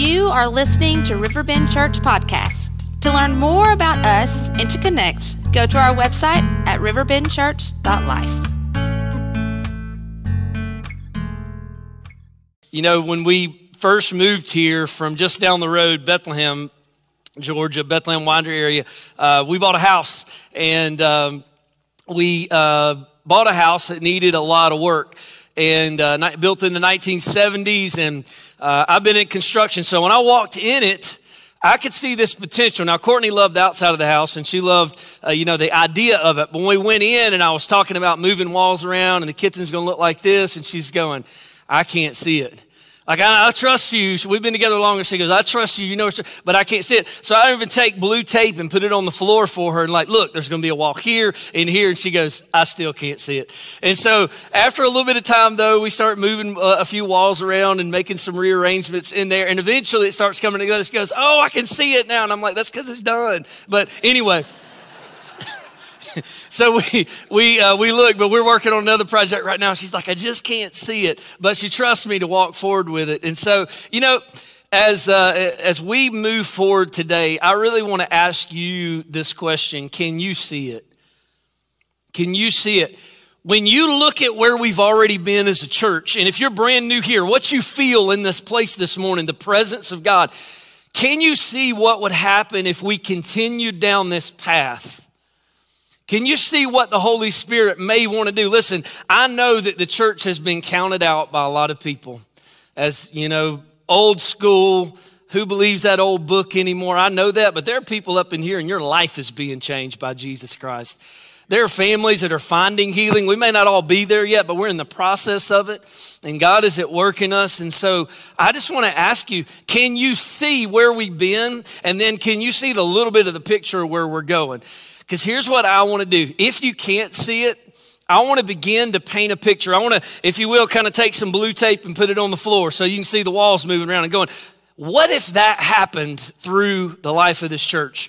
You are listening to Riverbend Church Podcast. To learn more about us and to connect, go to our website at riverbendchurch.life. You know, when we first moved here from just down the road, Bethlehem, Georgia, Bethlehem Winder area, uh, we bought a house and um, we uh, bought a house that needed a lot of work and uh, built in the 1970s. And uh, I've been in construction, so when I walked in it, I could see this potential. Now, Courtney loved the outside of the house and she loved, uh, you know, the idea of it. But when we went in and I was talking about moving walls around and the kitchen's going to look like this, and she's going, I can't see it. Like, I, I, trust you. We've been together longer. She goes, I trust you. You know, but I can't see it. So I even take blue tape and put it on the floor for her and like, look, there's going to be a wall here and here. And she goes, I still can't see it. And so after a little bit of time though, we start moving uh, a few walls around and making some rearrangements in there. And eventually it starts coming together. She goes, oh, I can see it now. And I'm like, that's because it's done. But anyway. so we we uh, we look, but we're working on another project right now. She's like, I just can't see it, but she trusts me to walk forward with it. And so, you know, as uh, as we move forward today, I really want to ask you this question: Can you see it? Can you see it? When you look at where we've already been as a church, and if you're brand new here, what you feel in this place this morning, the presence of God, can you see what would happen if we continued down this path? Can you see what the Holy Spirit may want to do? Listen, I know that the church has been counted out by a lot of people as, you know, old school. Who believes that old book anymore? I know that, but there are people up in here and your life is being changed by Jesus Christ. There are families that are finding healing. We may not all be there yet, but we're in the process of it, and God is at work in us. And so I just want to ask you can you see where we've been? And then can you see the little bit of the picture of where we're going? Because here's what I want to do. If you can't see it, I want to begin to paint a picture. I want to, if you will, kind of take some blue tape and put it on the floor so you can see the walls moving around and going, what if that happened through the life of this church?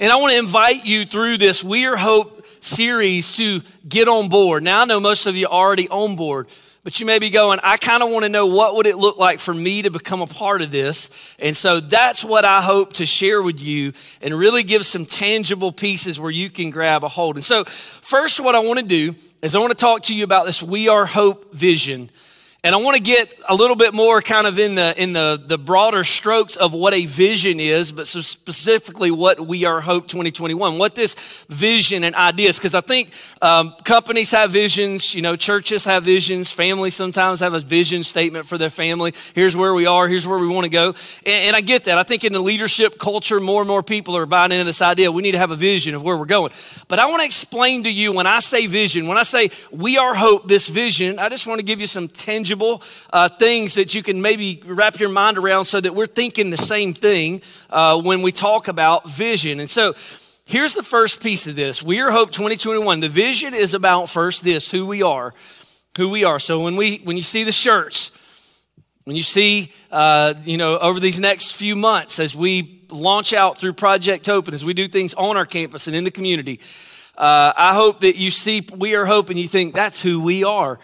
And I want to invite you through this We Are Hope series to get on board. Now, I know most of you are already on board, but you may be going, I kind of want to know what would it look like for me to become a part of this. And so that's what I hope to share with you and really give some tangible pieces where you can grab a hold. And so first what I want to do is I want to talk to you about this We Are Hope vision and I want to get a little bit more kind of in the in the, the broader strokes of what a vision is, but so specifically what we are Hope 2021, what this vision and ideas, because I think um, companies have visions, you know, churches have visions, families sometimes have a vision statement for their family. Here's where we are, here's where we want to go. And, and I get that. I think in the leadership culture, more and more people are buying into this idea. We need to have a vision of where we're going. But I want to explain to you when I say vision, when I say we are hope, this vision, I just want to give you some tangible tangible uh, things that you can maybe wrap your mind around so that we're thinking the same thing uh, when we talk about vision. And so, here's the first piece of this We are Hope 2021. The vision is about first this who we are. Who we are. So, when, we, when you see the shirts, when you see, uh, you know, over these next few months as we launch out through Project Hope and as we do things on our campus and in the community, uh, I hope that you see We Are Hope and you think that's who we are.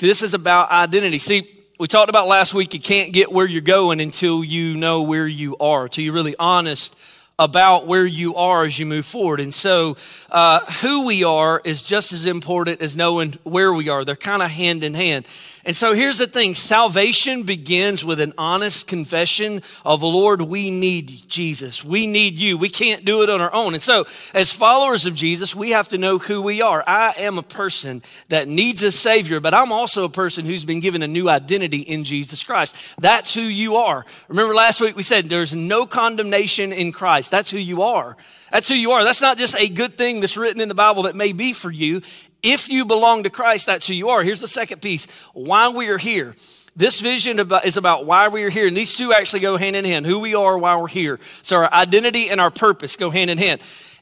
This is about identity. See, we talked about last week, you can't get where you're going until you know where you are, until you're really honest about where you are as you move forward. And so, uh, who we are is just as important as knowing where we are. They're kind of hand in hand. And so, here's the thing salvation begins with an honest confession of, Lord, we need Jesus. We need you. We can't do it on our own. And so, as followers of Jesus, we have to know who we are. I am a person that needs a Savior, but I'm also a person who's been given a new identity in Jesus Christ. That's who you are. Remember last week we said there's no condemnation in Christ. That's who you are. That's who you are. That's not just a good thing that's written in the Bible that may be for you. If you belong to Christ, that's who you are. Here's the second piece why we are here. This vision is about why we are here. And these two actually go hand in hand who we are, why we're here. So our identity and our purpose go hand in hand.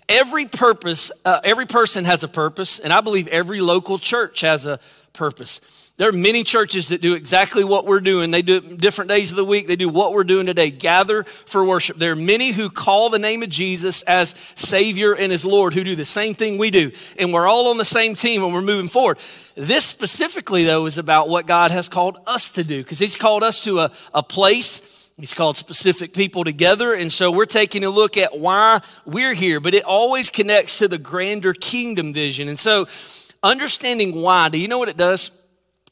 Every purpose, uh, every person has a purpose, and I believe every local church has a purpose. There are many churches that do exactly what we're doing. They do different days of the week. They do what we're doing today gather for worship. There are many who call the name of Jesus as Savior and as Lord who do the same thing we do. And we're all on the same team and we're moving forward. This specifically, though, is about what God has called us to do because He's called us to a, a place He's called specific people together. And so we're taking a look at why we're here, but it always connects to the grander kingdom vision. And so understanding why, do you know what it does?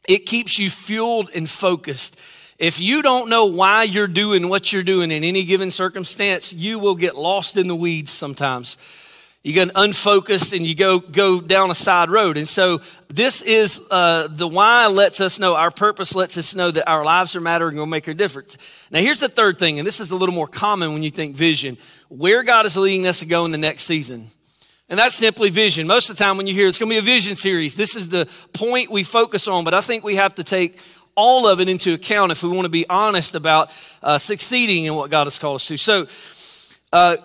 It keeps you fueled and focused. If you don't know why you're doing what you're doing in any given circumstance, you will get lost in the weeds sometimes. You get unfocused and you go go down a side road. And so this is uh, the why lets us know our purpose lets us know that our lives are mattering and will make a difference. Now here's the third thing and this is a little more common when you think vision. Where god is leading us to go in the next season and that's simply vision most of the time when you hear it's going to be a vision series this is the point we focus on but i think we have to take all of it into account if we want to be honest about uh, succeeding in what god has called us to so uh,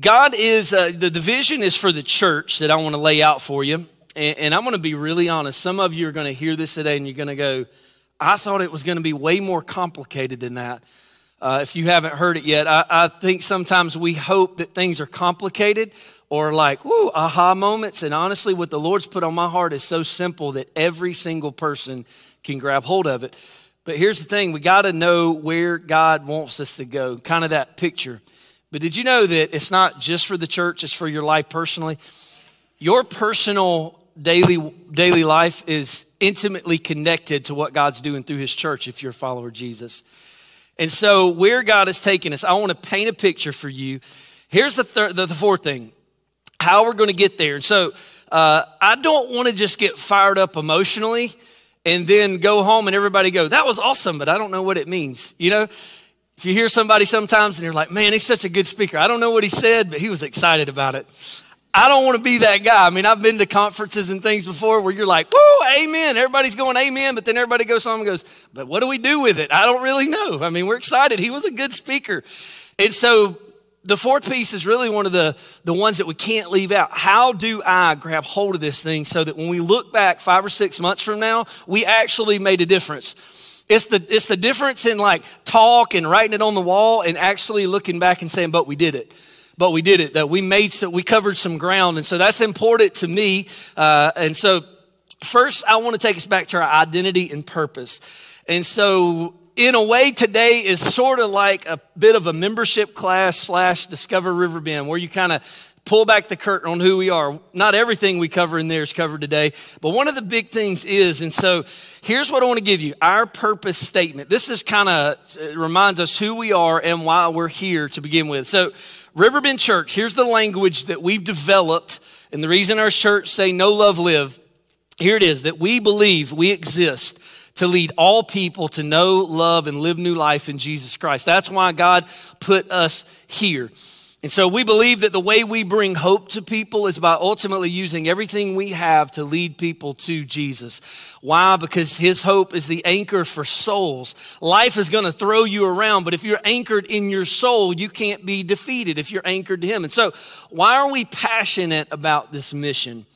God is, uh, the, vision is for the church that I want to lay out for you. And, and I'm going to be really honest. Some of you are going to hear this today and you're going to go, I thought it was going to be way more complicated than that. Uh, if you haven't heard it yet, I, I, think sometimes we hope that things are complicated or like, ooh, aha moments. And honestly, what the Lord's put on my heart is so simple that every single person can grab hold of it. But here's the thing we got to know where God wants us to go, kind of that picture. But did you know that it's not just for the church, it's for your life personally? Your personal daily daily life is intimately connected to what God's doing through his church if you're a follower of Jesus. And so where God has taken us, I want to paint a picture for you. Here's the third the, the fourth thing. How we're going to get there. And so uh, I don't want to just get fired up emotionally and then go home and everybody go, that was awesome, but I don't know what it means. You know, if you hear somebody sometimes and you're like, man, he's such a good speaker. I don't know what he said, but he was excited about it. I don't want to be that guy. I mean, I've been to conferences and things before where you're like, woo, amen. Everybody's going amen, but then everybody goes home and goes, but what do we do with it? I don't really know. I mean, we're excited. He was a good speaker. And so the fourth piece is really one of the, the ones that we can't leave out. How do I grab hold of this thing so that when we look back five or six months from now, we actually made a difference? It's the, it's the difference in like talk and writing it on the wall and actually looking back and saying, but we did it. But we did it. That we made so we covered some ground. And so that's important to me. Uh, and so first I want to take us back to our identity and purpose. And so in a way today is sort of like a bit of a membership class slash discover riverbend where you kind of pull back the curtain on who we are. Not everything we cover in there is covered today, but one of the big things is, and so here's what I want to give you our purpose statement. This is kind of reminds us who we are and why we're here to begin with. So, Riverbend Church, here's the language that we've developed, and the reason our church say know love live. Here it is that we believe we exist to lead all people to know, love, and live new life in Jesus Christ. That's why God put us here. And so we believe that the way we bring hope to people is by ultimately using everything we have to lead people to Jesus. Why? Because his hope is the anchor for souls. Life is going to throw you around, but if you're anchored in your soul, you can't be defeated if you're anchored to him. And so, why are we passionate about this mission?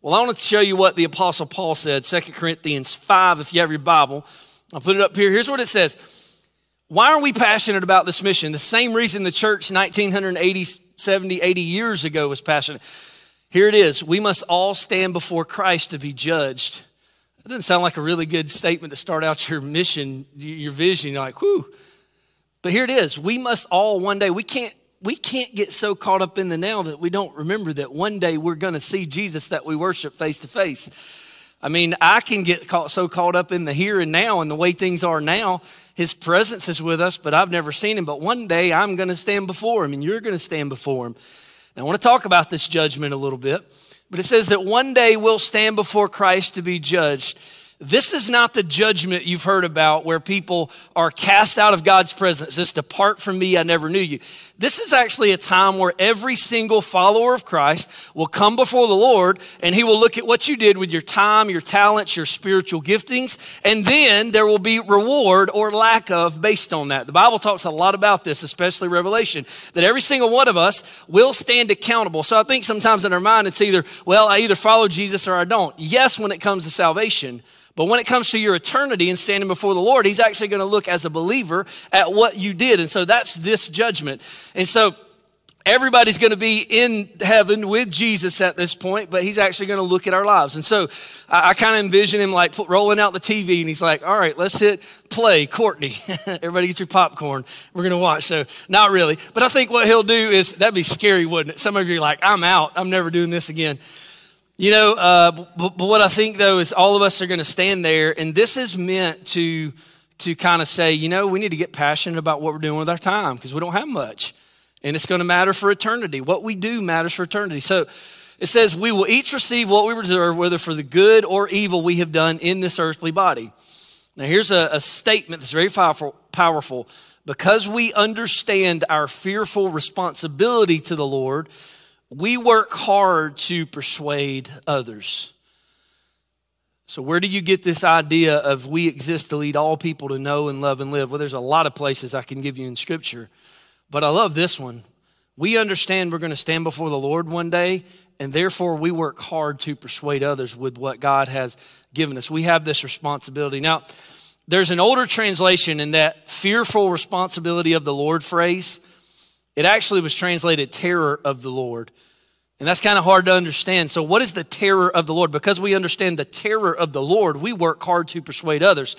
Well, I want to show you what the Apostle Paul said, 2 Corinthians 5, if you have your Bible. I'll put it up here. Here's what it says. Why are we passionate about this mission? The same reason the church 1980, 70, 80 years ago was passionate. Here it is. We must all stand before Christ to be judged. That doesn't sound like a really good statement to start out your mission, your vision. You're like, whew. But here it is. We must all one day, we can't, we can't get so caught up in the now that we don't remember that one day we're going to see Jesus that we worship face to face. I mean, I can get caught, so caught up in the here and now and the way things are now. His presence is with us, but I've never seen him. But one day I'm going to stand before him and you're going to stand before him. Now, I want to talk about this judgment a little bit, but it says that one day we'll stand before Christ to be judged. This is not the judgment you've heard about where people are cast out of God's presence. This depart from me, I never knew you. This is actually a time where every single follower of Christ will come before the Lord and he will look at what you did with your time, your talents, your spiritual giftings, and then there will be reward or lack of based on that. The Bible talks a lot about this, especially Revelation, that every single one of us will stand accountable. So I think sometimes in our mind it's either, well, I either follow Jesus or I don't. Yes, when it comes to salvation. But when it comes to your eternity and standing before the Lord, He's actually going to look as a believer at what you did. And so that's this judgment. And so everybody's going to be in heaven with Jesus at this point, but he's actually going to look at our lives. And so I, I kind of envision him like rolling out the TV and he's like, all right, let's hit play, Courtney. Everybody get your popcorn. We're going to watch. So not really. But I think what he'll do is, that'd be scary, wouldn't it? Some of you are like, I'm out. I'm never doing this again. You know, uh, but, but what I think though is all of us are going to stand there, and this is meant to to kind of say, you know, we need to get passionate about what we're doing with our time because we don't have much. And it's going to matter for eternity. What we do matters for eternity. So it says, we will each receive what we deserve, whether for the good or evil we have done in this earthly body. Now, here's a, a statement that's very powerful, powerful. Because we understand our fearful responsibility to the Lord, we work hard to persuade others. So, where do you get this idea of we exist to lead all people to know and love and live? Well, there's a lot of places I can give you in Scripture, but I love this one. We understand we're going to stand before the Lord one day, and therefore we work hard to persuade others with what God has given us. We have this responsibility. Now, there's an older translation in that fearful responsibility of the Lord phrase. It actually was translated terror of the Lord. And that's kind of hard to understand. So, what is the terror of the Lord? Because we understand the terror of the Lord, we work hard to persuade others.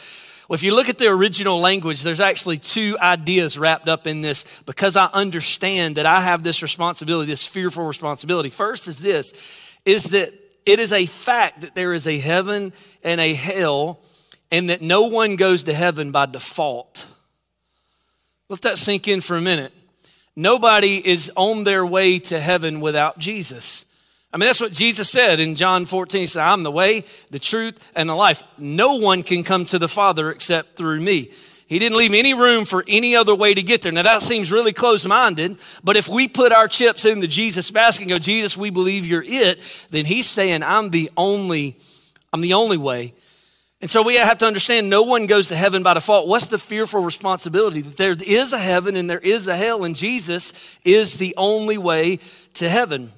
Well, if you look at the original language, there's actually two ideas wrapped up in this because I understand that I have this responsibility, this fearful responsibility. First is this is that it is a fact that there is a heaven and a hell, and that no one goes to heaven by default. Let that sink in for a minute. Nobody is on their way to heaven without Jesus. I mean, that's what Jesus said in John 14. He said, I'm the way, the truth, and the life. No one can come to the Father except through me. He didn't leave any room for any other way to get there. Now, that seems really close minded, but if we put our chips in the Jesus basket and go, Jesus, we believe you're it, then he's saying, I'm the only, I'm the only way. And so we have to understand no one goes to heaven by default. What's the fearful responsibility? That there is a heaven and there is a hell, and Jesus is the only way to heaven.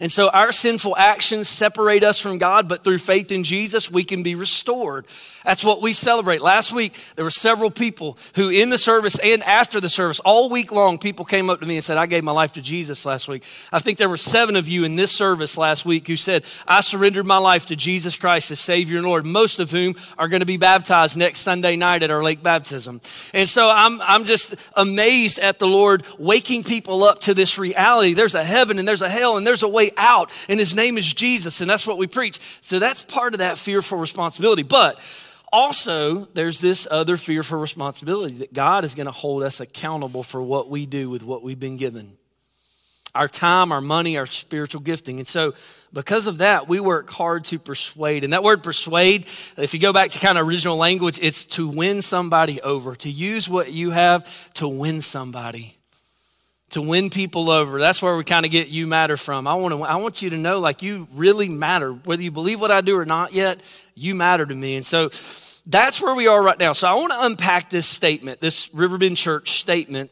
And so our sinful actions separate us from God, but through faith in Jesus, we can be restored. That's what we celebrate. Last week, there were several people who, in the service and after the service, all week long, people came up to me and said, I gave my life to Jesus last week. I think there were seven of you in this service last week who said, I surrendered my life to Jesus Christ as Savior and Lord, most of whom are going to be baptized next Sunday night at our lake baptism. And so I'm, I'm just amazed at the Lord waking people up to this reality. There's a heaven and there's a hell and there's a way out, and his name is Jesus, and that's what we preach. So that's part of that fearful responsibility. But also, there's this other fearful responsibility that God is going to hold us accountable for what we do with what we've been given our time, our money, our spiritual gifting. And so, because of that, we work hard to persuade. And that word persuade, if you go back to kind of original language, it's to win somebody over, to use what you have to win somebody to win people over. That's where we kind of get you matter from. I want to I want you to know like you really matter. Whether you believe what I do or not yet, you matter to me. And so that's where we are right now. So I want to unpack this statement, this Riverbend Church statement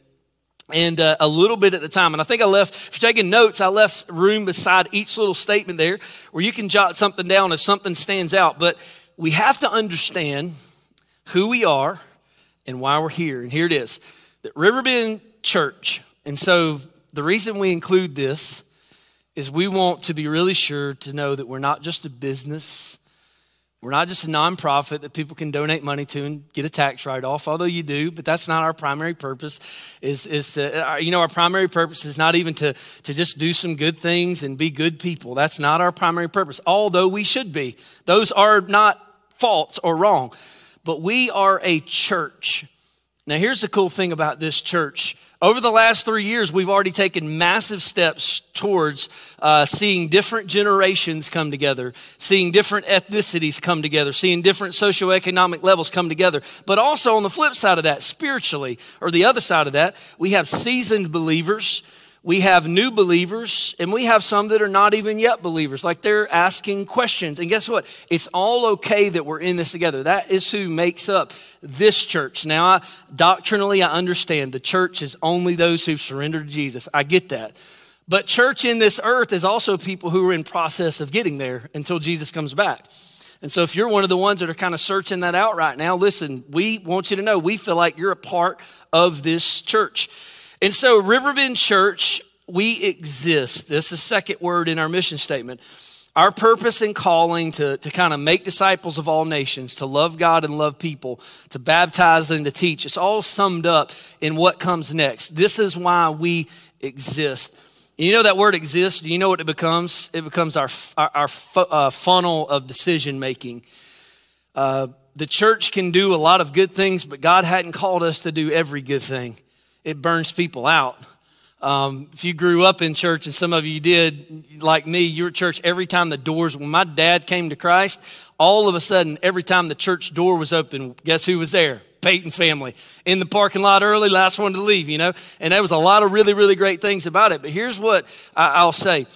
and uh, a little bit at the time. And I think I left, if you're taking notes, I left room beside each little statement there where you can jot something down if something stands out. But we have to understand who we are and why we're here. And here it is that Riverbend Church and so the reason we include this is we want to be really sure to know that we're not just a business. We're not just a nonprofit that people can donate money to and get a tax write off, although you do, but that's not our primary purpose. Is, is to, uh, you know, our primary purpose is not even to, to just do some good things and be good people. That's not our primary purpose, although we should be. Those are not faults or wrong, but we are a church. Now, here's the cool thing about this church over the last three years, we've already taken massive steps towards uh, seeing different generations come together, seeing different ethnicities come together, seeing different socioeconomic levels come together. But also on the flip side of that, spiritually, or the other side of that, we have seasoned believers we have new believers and we have some that are not even yet believers. Like they're asking questions. And guess what? It's all okay that we're in this together. That is who makes up this church. Now I, doctrinally i understand the church is only those who've surrendered to jesus. I get that. But church in this earth is also people who are in process of getting there until jesus comes back. And so, if you're one of the ones that are kind of searching that out right now, listen, we want you to know we feel like you're a part of this church. And so, Riverbend Church, we exist. This is the second word in our mission statement. Our purpose and calling to, to kind of make disciples of all nations, to love God and love people, to baptize and to teach, it's all summed up in what comes next. This is why we exist. You know that word exists? Do you know what it becomes? It becomes our, our, our uh, funnel of decision making. Uh, the church can do a lot of good things, but God hadn't called us to do every good thing. It burns people out. Um, if you grew up in church, and some of you did, like me, you were at church every time the doors, when my dad came to Christ, all of a sudden, every time the church door was open, guess who was there? Peyton family in the parking lot early, last one to leave, you know? And there was a lot of really, really great things about it. But here's what I'll say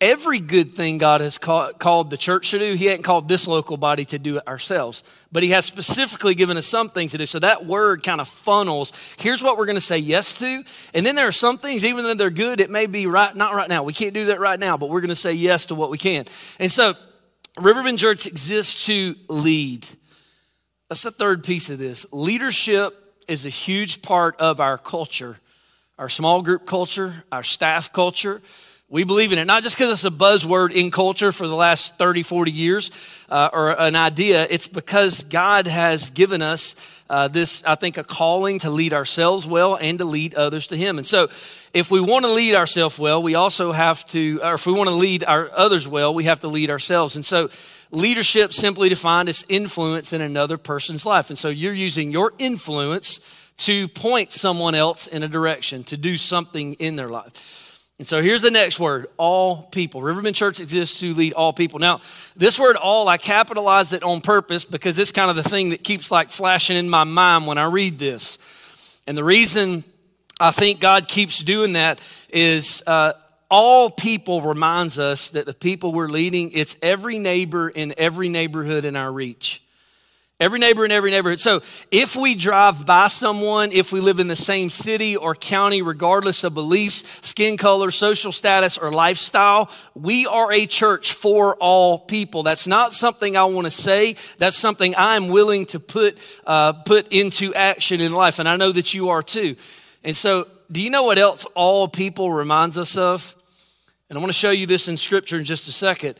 every good thing God has called the church to do, He hadn't called this local body to do it ourselves. But He has specifically given us some things to do. So that word kind of funnels. Here's what we're going to say yes to. And then there are some things, even though they're good, it may be right, not right now. We can't do that right now, but we're going to say yes to what we can. And so Riverbend Church exists to lead. That's the third piece of this. Leadership is a huge part of our culture, our small group culture, our staff culture. We believe in it, not just because it's a buzzword in culture for the last 30, 40 years uh, or an idea. It's because God has given us uh, this, I think, a calling to lead ourselves well and to lead others to Him. And so, if we want to lead ourselves well, we also have to, or if we want to lead our others well, we have to lead ourselves. And so, leadership simply defined as influence in another person's life. And so, you're using your influence to point someone else in a direction, to do something in their life. And so here's the next word all people. Riverbend Church exists to lead all people. Now, this word all, I capitalized it on purpose because it's kind of the thing that keeps like flashing in my mind when I read this. And the reason I think God keeps doing that is uh, all people reminds us that the people we're leading, it's every neighbor in every neighborhood in our reach. Every neighbor in every neighborhood. So if we drive by someone, if we live in the same city or county, regardless of beliefs, skin color, social status, or lifestyle, we are a church for all people. That's not something I want to say. That's something I'm willing to put, uh, put into action in life. And I know that you are too. And so, do you know what else all people reminds us of? And I want to show you this in scripture in just a second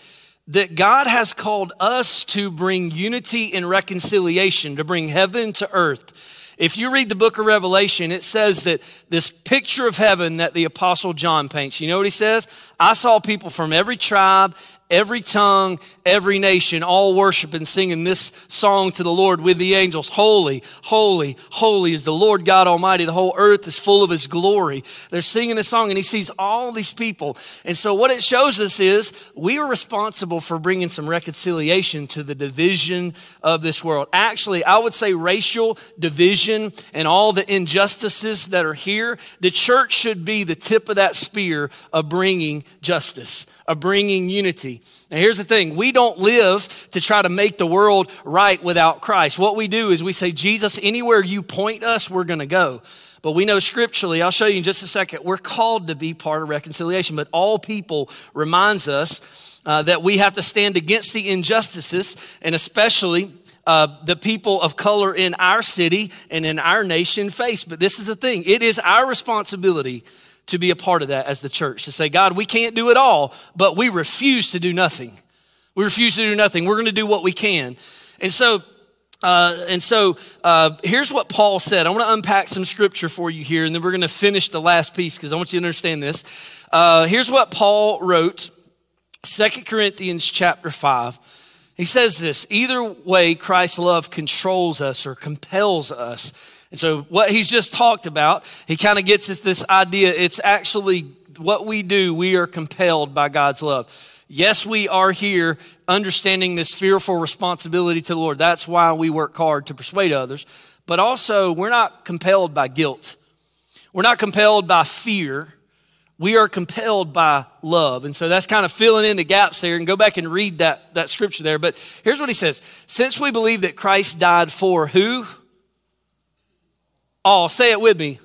that God has called us to bring unity and reconciliation, to bring heaven to earth. If you read the book of Revelation, it says that this picture of heaven that the Apostle John paints, you know what he says? I saw people from every tribe, every tongue, every nation, all worship and singing this song to the Lord with the angels. Holy, holy, holy is the Lord God Almighty. The whole earth is full of his glory. They're singing this song and he sees all these people. And so what it shows us is we are responsible for bringing some reconciliation to the division of this world. Actually, I would say racial division and all the injustices that are here, the church should be the tip of that spear of bringing justice of bringing unity. Now, here's the thing we don't live to try to make the world right without Christ. What we do is we say, Jesus, anywhere you point us, we're going to go. But we know scripturally, I'll show you in just a second, we're called to be part of reconciliation. But all people reminds us uh, that we have to stand against the injustices, and especially uh, the people of color in our city and in our nation face. But this is the thing it is our responsibility to be a part of that as the church, to say, God, we can't do it all, but we refuse to do nothing. We refuse to do nothing. We're going to do what we can. And so, uh, and so uh, here's what Paul said. I want to unpack some scripture for you here, and then we're going to finish the last piece because I want you to understand this. Uh, here's what Paul wrote, Second Corinthians chapter 5. He says this either way, Christ's love controls us or compels us and so, what he's just talked about, he kind of gets us this idea it's actually what we do, we are compelled by God's love. Yes, we are here understanding this fearful responsibility to the Lord. That's why we work hard to persuade others. But also, we're not compelled by guilt, we're not compelled by fear. We are compelled by love. And so that's kind of filling in the gaps there. And go back and read that, that scripture there. But here's what he says Since we believe that Christ died for who? All. Say it with me.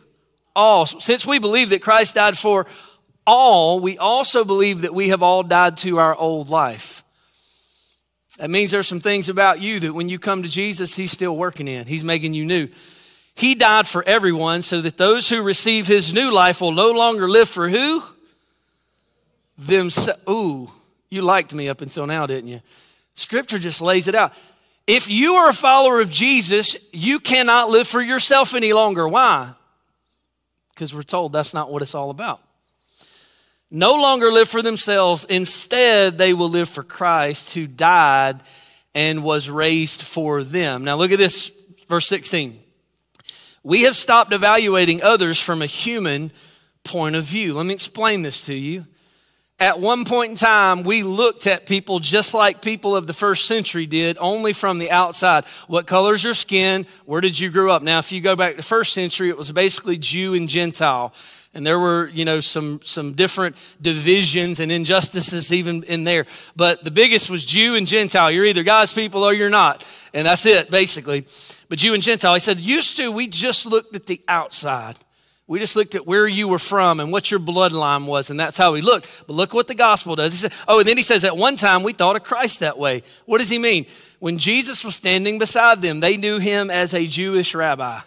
All. Since we believe that Christ died for all, we also believe that we have all died to our old life. That means there's some things about you that when you come to Jesus, He's still working in. He's making you new. He died for everyone so that those who receive His new life will no longer live for who? themselves. Ooh, you liked me up until now, didn't you? Scripture just lays it out. If you are a follower of Jesus, you cannot live for yourself any longer. Why? Because we're told that's not what it's all about. No longer live for themselves. Instead, they will live for Christ who died and was raised for them. Now, look at this, verse 16. We have stopped evaluating others from a human point of view. Let me explain this to you. At one point in time, we looked at people just like people of the first century did, only from the outside. What color's your skin? Where did you grow up? Now, if you go back to the first century, it was basically Jew and Gentile. And there were, you know, some, some different divisions and injustices even in there. But the biggest was Jew and Gentile. You're either God's people or you're not. And that's it, basically. But Jew and Gentile, he said, used to, we just looked at the outside. We just looked at where you were from and what your bloodline was, and that's how we looked. But look what the gospel does. He said, Oh, and then he says, At one time we thought of Christ that way. What does he mean? When Jesus was standing beside them, they knew him as a Jewish rabbi.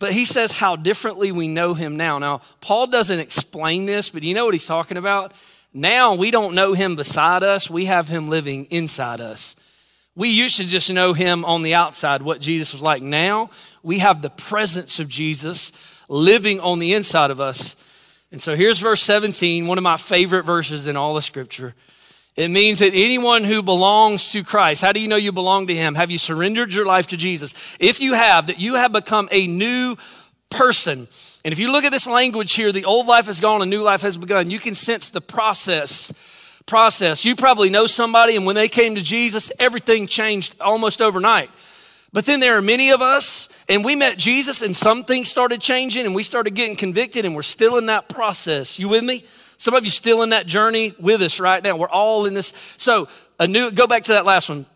But he says how differently we know him now. Now, Paul doesn't explain this, but you know what he's talking about? Now we don't know him beside us, we have him living inside us. We used to just know him on the outside, what Jesus was like. Now we have the presence of Jesus living on the inside of us. And so here's verse 17, one of my favorite verses in all of Scripture. It means that anyone who belongs to Christ, how do you know you belong to Him? Have you surrendered your life to Jesus? If you have, that you have become a new person. And if you look at this language here, the old life has gone, a new life has begun. You can sense the process. Process. You probably know somebody, and when they came to Jesus, everything changed almost overnight. But then there are many of us, and we met Jesus, and some things started changing, and we started getting convicted, and we're still in that process. You with me? Some of you still in that journey with us right now. We're all in this. So a new go back to that last one.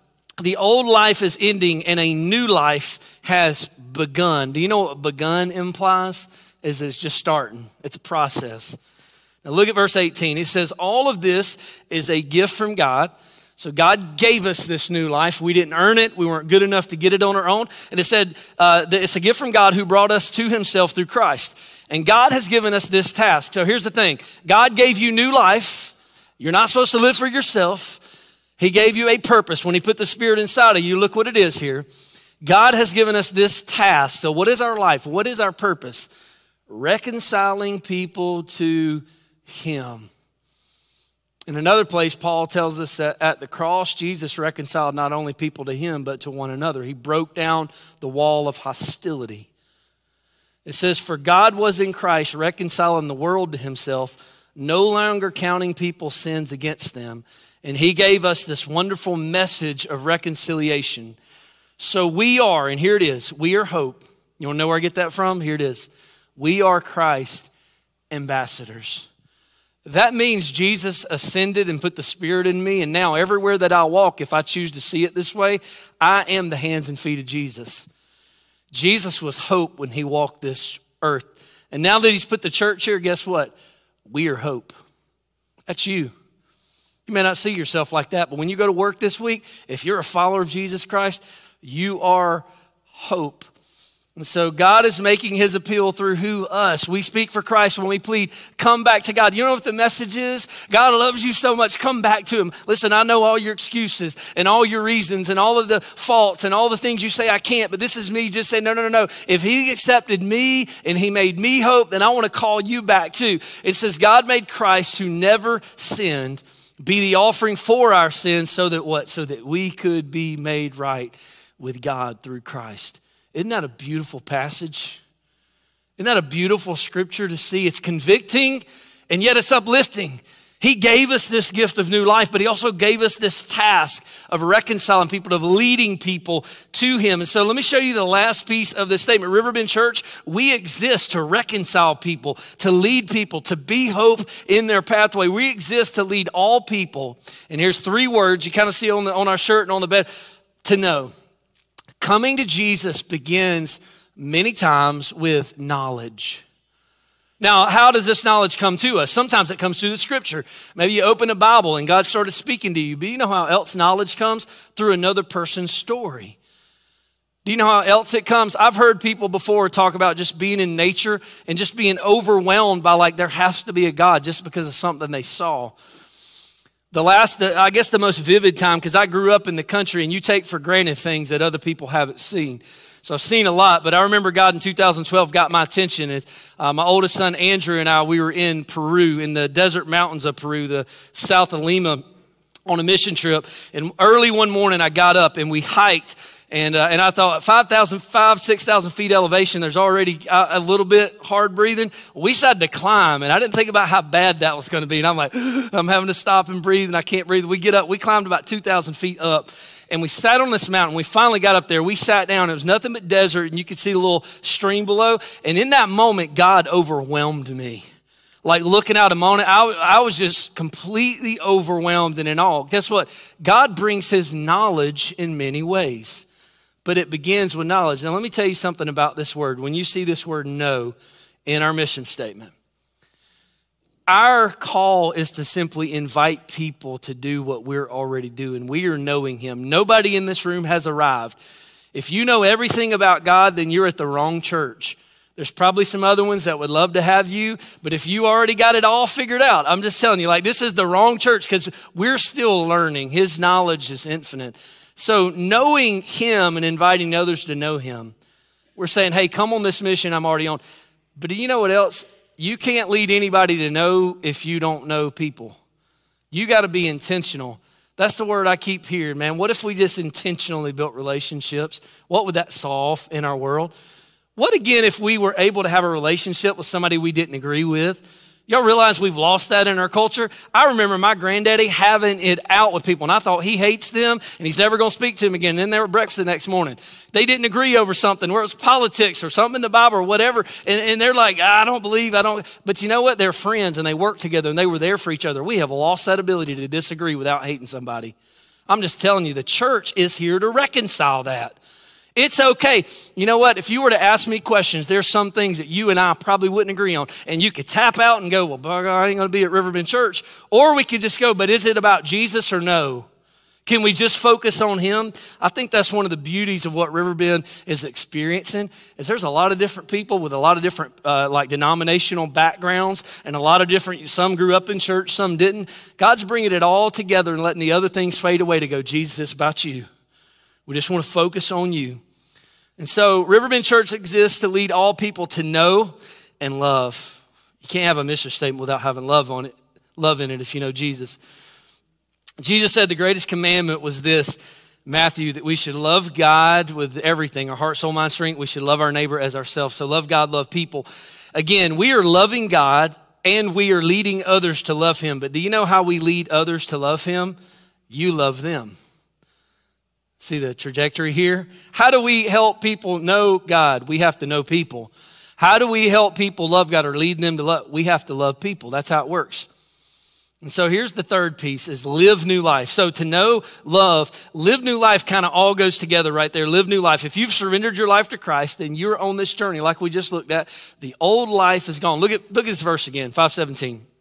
The old life is ending and a new life has begun. Do you know what begun implies? Is that it's just starting. It's a process. Now look at verse 18. It says, All of this is a gift from God. So God gave us this new life. We didn't earn it. We weren't good enough to get it on our own. And it said uh, that it's a gift from God who brought us to himself through Christ. And God has given us this task. So here's the thing God gave you new life. You're not supposed to live for yourself. He gave you a purpose. When He put the Spirit inside of you, look what it is here. God has given us this task. So, what is our life? What is our purpose? Reconciling people to Him. In another place, Paul tells us that at the cross, Jesus reconciled not only people to Him, but to one another. He broke down the wall of hostility. It says, For God was in Christ reconciling the world to himself, no longer counting people's sins against them. And he gave us this wonderful message of reconciliation. So we are, and here it is, we are hope. You want to know where I get that from? Here it is. We are Christ ambassadors. That means Jesus ascended and put the Spirit in me, and now everywhere that I walk, if I choose to see it this way, I am the hands and feet of Jesus. Jesus was hope when he walked this earth. And now that he's put the church here, guess what? We are hope. That's you. You may not see yourself like that, but when you go to work this week, if you're a follower of Jesus Christ, you are hope. And so God is making his appeal through who? Us. We speak for Christ when we plead, come back to God. You know what the message is? God loves you so much, come back to him. Listen, I know all your excuses and all your reasons and all of the faults and all the things you say I can't, but this is me just saying, no, no, no, no. If he accepted me and he made me hope, then I want to call you back too. It says, God made Christ who never sinned be the offering for our sins so that what? So that we could be made right with God through Christ. Isn't that a beautiful passage? Isn't that a beautiful scripture to see? It's convicting and yet it's uplifting. He gave us this gift of new life, but He also gave us this task of reconciling people, of leading people to Him. And so let me show you the last piece of this statement. Riverbend Church, we exist to reconcile people, to lead people, to be hope in their pathway. We exist to lead all people. And here's three words you kind of see on, the, on our shirt and on the bed to know. Coming to Jesus begins many times with knowledge. Now, how does this knowledge come to us? Sometimes it comes through the scripture. Maybe you open a Bible and God started speaking to you, but you know how else knowledge comes? Through another person's story. Do you know how else it comes? I've heard people before talk about just being in nature and just being overwhelmed by like there has to be a God just because of something they saw. The last, the, I guess the most vivid time, because I grew up in the country and you take for granted things that other people haven't seen. So I've seen a lot, but I remember God in 2012 got my attention. Is uh, my oldest son Andrew and I, we were in Peru, in the desert mountains of Peru, the south of Lima, on a mission trip. And early one morning, I got up and we hiked and, uh, and I thought 5,000, 5, 6,000 feet elevation, there's already a, a little bit hard breathing. We decided to climb, and I didn't think about how bad that was going to be. And I'm like, I'm having to stop and breathe, and I can't breathe. We get up, we climbed about 2,000 feet up, and we sat on this mountain. We finally got up there. We sat down. It was nothing but desert, and you could see the little stream below. And in that moment, God overwhelmed me like looking out a moment, I, I was just completely overwhelmed and in awe. Guess what? God brings his knowledge in many ways but it begins with knowledge. Now, let me tell you something about this word. When you see this word know in our mission statement, our call is to simply invite people to do what we're already doing. We are knowing Him. Nobody in this room has arrived. If you know everything about God, then you're at the wrong church. There's probably some other ones that would love to have you, but if you already got it all figured out, I'm just telling you, like, this is the wrong church because we're still learning. His knowledge is infinite. So, knowing Him and inviting others to know Him, we're saying, hey, come on this mission I'm already on. But do you know what else? You can't lead anybody to know if you don't know people. You got to be intentional. That's the word I keep hearing, man. What if we just intentionally built relationships? What would that solve in our world? What again if we were able to have a relationship with somebody we didn't agree with? Y'all realize we've lost that in our culture? I remember my granddaddy having it out with people, and I thought he hates them and he's never going to speak to them again. And then they were breakfast the next morning. They didn't agree over something, where it was politics or something in the Bible or whatever. And, and they're like, I don't believe, I don't. But you know what? They're friends and they work together and they were there for each other. We have lost that ability to disagree without hating somebody. I'm just telling you, the church is here to reconcile that. It's okay. You know what? If you were to ask me questions, there's some things that you and I probably wouldn't agree on. And you could tap out and go, well, I ain't going to be at Riverbend Church. Or we could just go, but is it about Jesus or no? Can we just focus on him? I think that's one of the beauties of what Riverbend is experiencing is there's a lot of different people with a lot of different uh, like denominational backgrounds and a lot of different some grew up in church, some didn't. God's bringing it all together and letting the other things fade away to go, Jesus, it's about you. We just want to focus on you. And so Riverbend Church exists to lead all people to know and love. You can't have a mission statement without having love on it, love in it if you know Jesus. Jesus said the greatest commandment was this, Matthew, that we should love God with everything, our heart, soul, mind, strength. We should love our neighbor as ourselves. So love God, love people. Again, we are loving God and we are leading others to love him. But do you know how we lead others to love him? You love them. See the trajectory here? How do we help people know God? We have to know people. How do we help people love God or lead them to love? We have to love people. That's how it works. And so here's the third piece is live new life. So to know, love, live new life kind of all goes together right there. Live new life. If you've surrendered your life to Christ, then you're on this journey like we just looked at. The old life is gone. Look at look at this verse again, 517.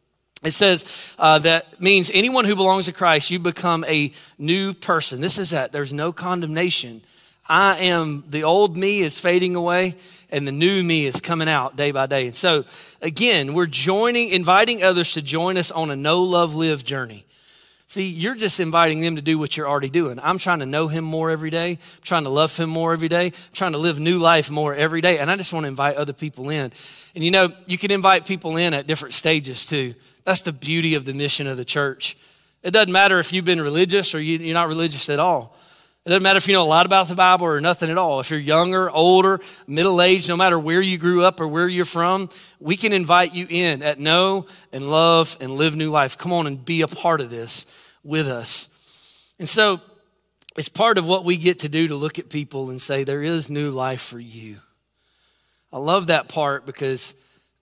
It says uh, that means anyone who belongs to Christ, you become a new person. This is that. There's know condemnation. I am, the old me is fading away and the new me is coming out day by day. And so, again, we're joining, inviting others to join us on a no love live journey. See, you're just inviting them to do what you're already doing. I'm trying to know him more every day. I'm trying to love him more every day. I'm trying to live new life more every day. And I just want to invite other people in. And you know, you can invite people in at different stages too. That's the beauty of the mission of the church. It doesn't matter if you've been religious or you're not religious at all. It doesn't matter if you know a lot about the Bible or nothing at all. If you're younger, older, middle aged, no matter where you grew up or where you're from, we can invite you in at know and love and live new life. Come on and be a part of this with us. And so it's part of what we get to do to look at people and say, there is new life for you. I love that part because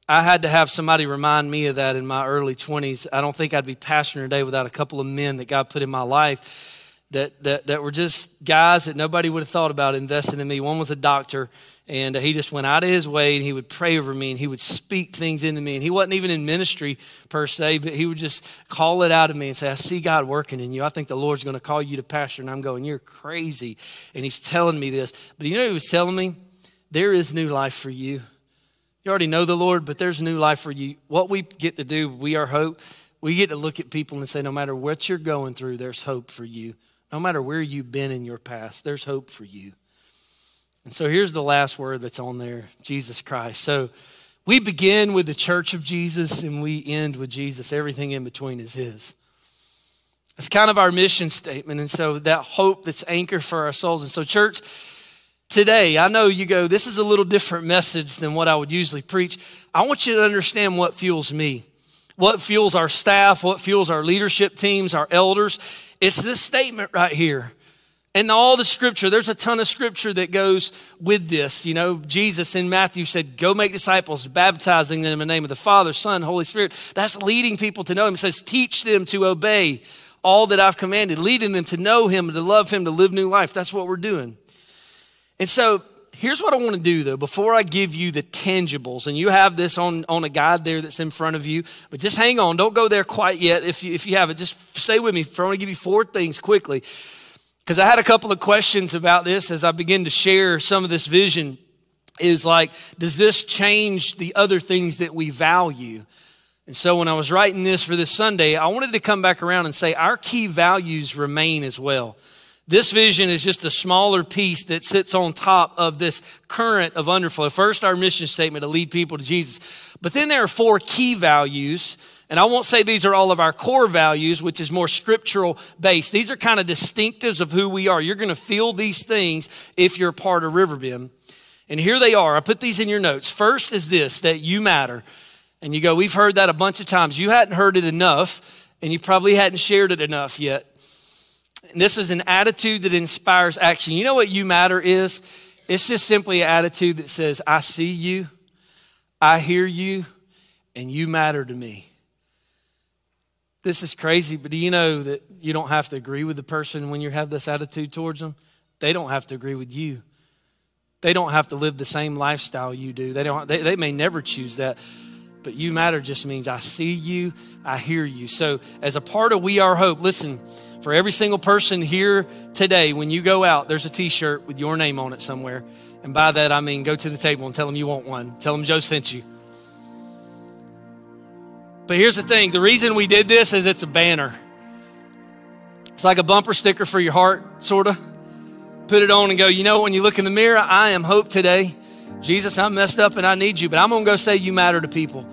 I had to have somebody remind me of that in my early 20s. I don't think I'd be pastoring today without a couple of men that God put in my life that, that, that were just guys that nobody would have thought about investing in me. One was a doctor, and uh, he just went out of his way and he would pray over me and he would speak things into me. And he wasn't even in ministry per se, but he would just call it out of me and say, I see God working in you. I think the Lord's going to call you to pastor. And I'm going, You're crazy. And he's telling me this. But you know, he was telling me, There is new life for you. You already know the Lord, but there's new life for you. What we get to do, we are hope. We get to look at people and say, No matter what you're going through, there's hope for you. No matter where you've been in your past, there's hope for you. And so here's the last word that's on there Jesus Christ. So we begin with the church of Jesus and we end with Jesus. Everything in between is His. It's kind of our mission statement. And so that hope that's anchor for our souls. And so, church, today, I know you go, this is a little different message than what I would usually preach. I want you to understand what fuels me, what fuels our staff, what fuels our leadership teams, our elders. It's this statement right here. And all the scripture, there's a ton of scripture that goes with this. You know, Jesus in Matthew said, Go make disciples, baptizing them in the name of the Father, Son, Holy Spirit. That's leading people to know Him. It says, Teach them to obey all that I've commanded, leading them to know Him, to love Him, to live new life. That's what we're doing. And so here's what I want to do though, before I give you the tangibles, and you have this on, on a guide there that's in front of you, but just hang on, don't go there quite yet. If you, if you have it, just stay with me. I want to give you four things quickly. Because I had a couple of questions about this as I begin to share some of this vision. Is like, does this change the other things that we value? And so when I was writing this for this Sunday, I wanted to come back around and say our key values remain as well. This vision is just a smaller piece that sits on top of this current of underflow. First, our mission statement to lead people to Jesus. But then there are four key values. And I won't say these are all of our core values, which is more scriptural based. These are kind of distinctives of who we are. You're going to feel these things if you're part of Riverbend. And here they are. I put these in your notes. First is this that you matter. And you go, we've heard that a bunch of times. You hadn't heard it enough, and you probably hadn't shared it enough yet. This is an attitude that inspires action. You know what you matter is? It's just simply an attitude that says, I see you, I hear you, and you matter to me. This is crazy, but do you know that you don't have to agree with the person when you have this attitude towards them? They don't have to agree with you. They don't have to live the same lifestyle you do. They, don't, they, they may never choose that, but you matter just means I see you, I hear you. So, as a part of We Are Hope, listen, for every single person here today, when you go out, there's a t shirt with your name on it somewhere. And by that, I mean go to the table and tell them you want one. Tell them Joe sent you. But here's the thing the reason we did this is it's a banner. It's like a bumper sticker for your heart, sort of. Put it on and go, you know, when you look in the mirror, I am hope today. Jesus, I'm messed up and I need you, but I'm going to go say you matter to people.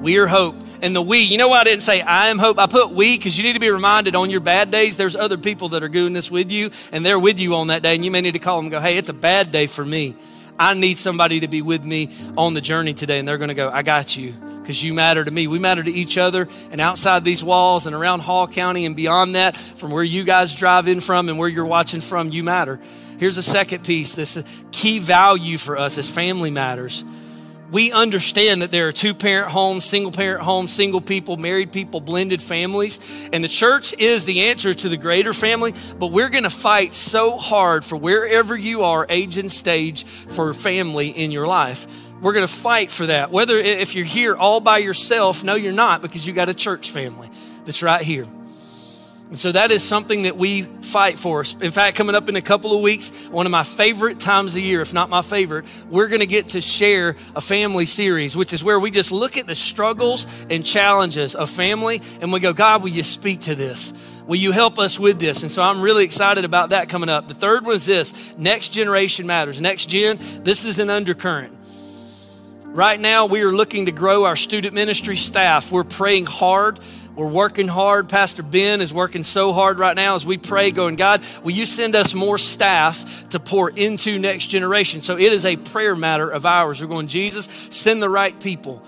We are hope. And the we, you know why I didn't say I am hope? I put we because you need to be reminded on your bad days, there's other people that are doing this with you, and they're with you on that day. And you may need to call them and go, hey, it's a bad day for me. I need somebody to be with me on the journey today. And they're going to go, I got you because you matter to me. We matter to each other. And outside these walls and around Hall County and beyond that, from where you guys drive in from and where you're watching from, you matter. Here's a second piece this is key value for us as family matters we understand that there are two parent homes, single parent homes, single people, married people, blended families. And the church is the answer to the greater family, but we're going to fight so hard for wherever you are, age and stage, for family in your life. We're going to fight for that. Whether if you're here all by yourself, no, you're not because you got a church family that's right here. And so that is something that we fight for. In fact, coming up in a couple of weeks, one of my favorite times of year, if not my favorite, we're going to get to share a family series, which is where we just look at the struggles and challenges of family and we go, God, will you speak to this? Will you help us with this? And so I'm really excited about that coming up. The third one is this next generation matters. Next gen, this is an undercurrent. Right now, we are looking to grow our student ministry staff. We're praying hard we're working hard. Pastor Ben is working so hard right now as we pray, going, God, will you send us more staff to pour into next generation? So it is a prayer matter of ours. We're going, Jesus, send the right people.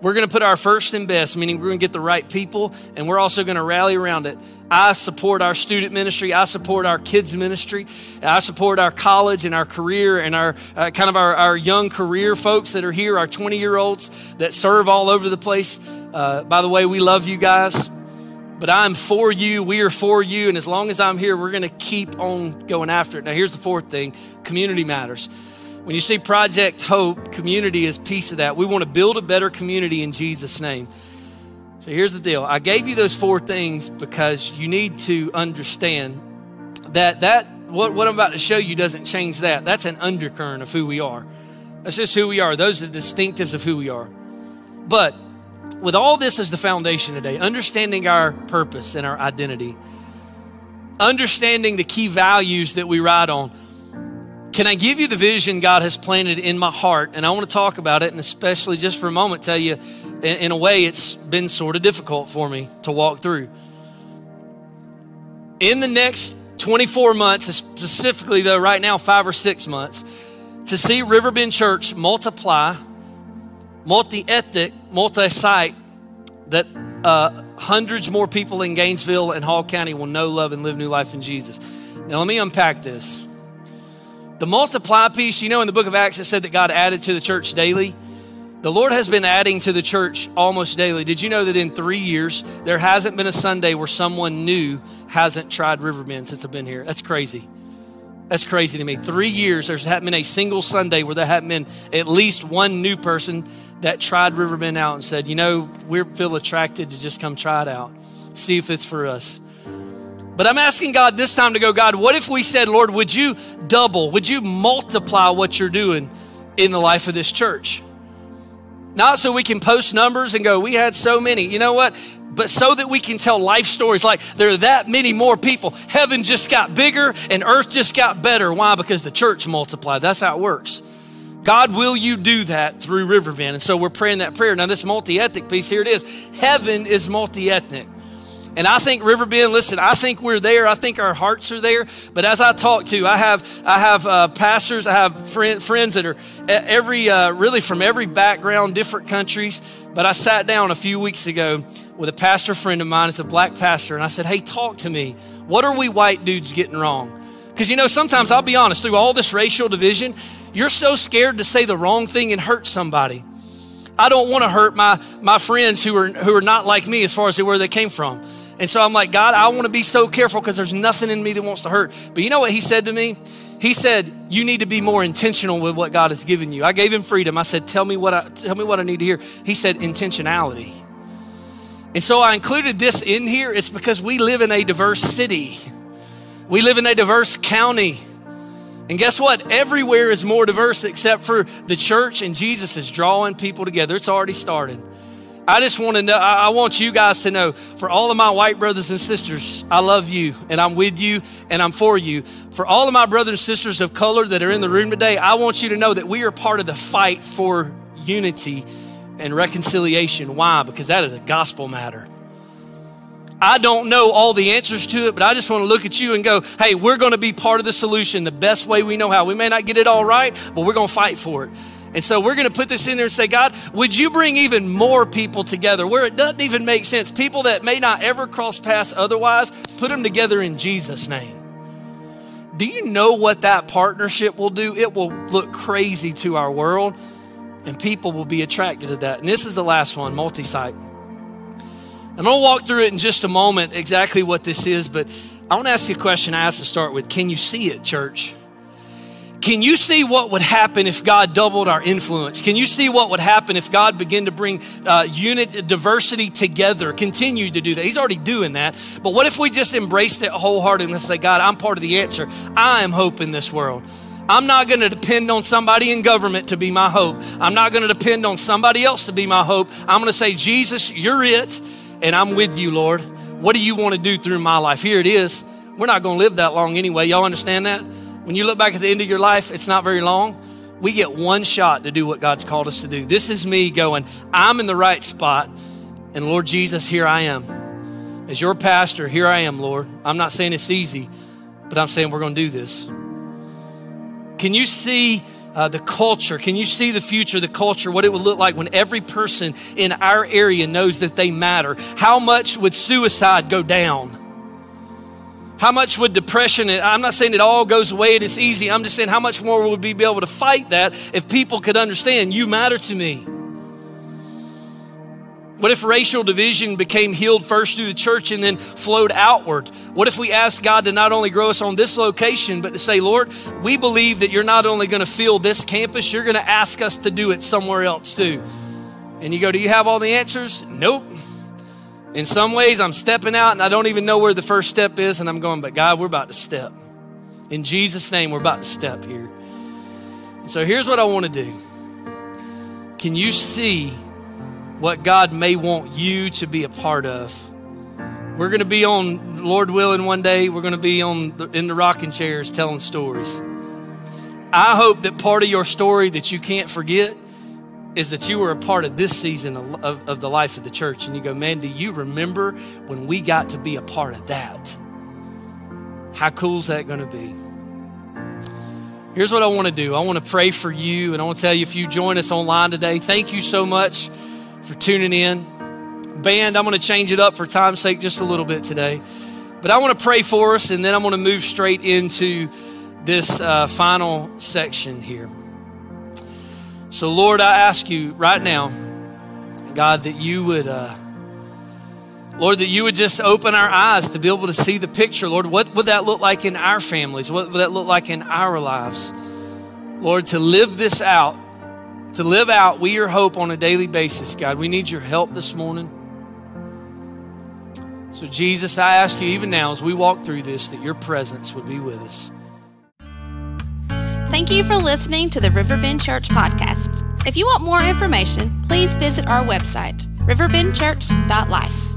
We're going to put our first and best, meaning we're going to get the right people, and we're also going to rally around it. I support our student ministry. I support our kids ministry. I support our college and our career and our uh, kind of our, our young career folks that are here, our 20 year olds that serve all over the place. Uh, by the way, we love you guys. but I'm for you. We are for you. And as long as I'm here, we're going to keep on going after it. Now, here's the fourth thing community matters. When you see Project Hope, community is piece of that. We want to build a better community in Jesus' name. So here's the deal. I gave you those four things because you need to understand that that what, what I'm about to show you doesn't change that. That's an undercurrent of who we are. That's just who we are. Those are the distinctives of who we are. But with all this as the foundation today, understanding our purpose and our identity, understanding the key values that we ride on, can I give you the vision God has planted in my heart? And I want to talk about it, and especially just for a moment, tell you in, a way it's been sort of difficult for me to walk through. In the next 24 months, specifically though, right now, five or six months, to see Riverbend Church multiply multi ethnic, multi site, that uh, hundreds more people in Gainesville and Hall County will know, love, and live new life in Jesus. Now, let me unpack this. The multiply piece, you know, in the book of Acts, it said that God added to the church daily. The Lord has been adding to the church almost daily. Did you know that in three years, there hasn't been a Sunday where someone new hasn't tried Riverbend since I've been here? That's crazy. That's crazy to me. Three years, there's hasn't been a single Sunday where there hasn't been at least one new person that tried Riverbend out and said, you know, we feel attracted to just come try it out, see if it's for us. But I'm asking God this time to go, God, what if we said, Lord, would you double, would you multiply what you're doing in the life of this church? Not so we can post numbers and go, we had so many. You know what? But so that we can tell life stories like there are that many more people. Heaven just got bigger and earth just got better. Why? Because the church multiplied. That's how it works. God, will you do that through Riverbend? And so we're praying that prayer. Now, this multi ethnic piece, here it is. Heaven is multi ethnic. And I think Riverbend, listen, I think we're there. I think our hearts are there. But as I talk to, I have I have uh, pastors, I have friend, friends that are every uh, really from every background, different countries. But I sat down a few weeks ago with a pastor friend of mine. It's a black pastor, and I said, "Hey, talk to me. What are we white dudes getting wrong?" Because you know, sometimes I'll be honest, through all this racial division, you're so scared to say the wrong thing and hurt somebody. I don't want to hurt my, my friends who are, who are not like me as far as where they came from. And so I'm like, God, I want to be so careful because there's nothing in me that wants to hurt. But you know what he said to me? He said, "You need to be more intentional with what God has given you." I gave him freedom. I said, "Tell me what I tell me what I need to hear." He said, "Intentionality." And so I included this in here. It's because we live in a diverse city. We live in a diverse county. And guess what? Everywhere is more diverse except for the church, and Jesus is drawing people together. It's already started. I just want to know, I want you guys to know for all of my white brothers and sisters, I love you and I'm with you and I'm for you. For all of my brothers and sisters of color that are in the room today, I want you to know that we are part of the fight for unity and reconciliation. Why? Because that is a gospel matter. I don't know all the answers to it, but I just want to look at you and go, hey, we're going to be part of the solution the best way we know how. We may not get it all right, but we're going to fight for it. And so we're going to put this in there and say, God, would you bring even more people together where it doesn't even make sense? People that may not ever cross paths otherwise, put them together in Jesus' name. Do you know what that partnership will do? It will look crazy to our world, and people will be attracted to that. And this is the last one multi site. I'm going to walk through it in just a moment exactly what this is, but I want to ask you a question I asked to start with. Can you see it, church? Can you see what would happen if God doubled our influence? Can you see what would happen if God began to bring uh, unit, diversity together, continue to do that? He's already doing that. But what if we just embrace it wholeheartedly and say, God, I'm part of the answer. I am hope in this world. I'm not going to depend on somebody in government to be my hope. I'm not going to depend on somebody else to be my hope. I'm going to say, Jesus, you're it and I'm with you, Lord. What do you want to do through my life? Here it is. We're not going to live that long anyway. Y'all understand that? When you look back at the end of your life, it's not very long. We get one shot to do what God's called us to do. This is me going, I'm in the right spot. And Lord Jesus, here I am. As your pastor, here I am, Lord. I'm not saying it's easy, but I'm saying we're going to do this. Can you see uh, the culture? Can you see the future, the culture, what it would look like when every person in our area knows that they matter? How much would suicide go down? How much would depression, I'm not saying it all goes away and it's easy. I'm just saying how much more would we be able to fight that if people could understand you matter to me? What if racial division became healed first through the church and then flowed outward? What if we asked God to not only grow us on this location, but to say, Lord, we believe that you're not only going to fill this campus, you're going to ask us to do it somewhere else too. And you go, Do you have all the answers? Nope. In some ways, I'm stepping out and I don't even know where the first step is, and I'm going, But God, we're about to step. In Jesus' name, we're about to step here. So here's what I want to do. Can you see what God may want you to be a part of? We're going to be on, Lord willing, one day, we're going to be on the, in the rocking chairs telling stories. I hope that part of your story that you can't forget is that you were a part of this season of, of, the life of the church. And you go, man, do you remember when we got to be a part of that? How cool is that going to be? Here's what I want to do I want to pray for you, and I want to tell you if you join us online today, thank you so much for tuning in. Band, I'm going to change it up for time's sake just a little bit today. But I want to pray for us, and then I'm going to move straight into this uh, final section here. So, Lord, I ask you right now, God, that you would, uh, Lord, that you would just open our eyes to be able to see the picture. Lord, what would that look like in our families? What would that look like in our lives? Lord, to live this out, to live out we your hope on a daily basis, God. We need your help this morning. So, Jesus, I ask you even now as we walk through this that your presence would be with us. Thank you for listening to the Riverbend Church podcast. If you want more information, please visit our website, riverbendchurch.life.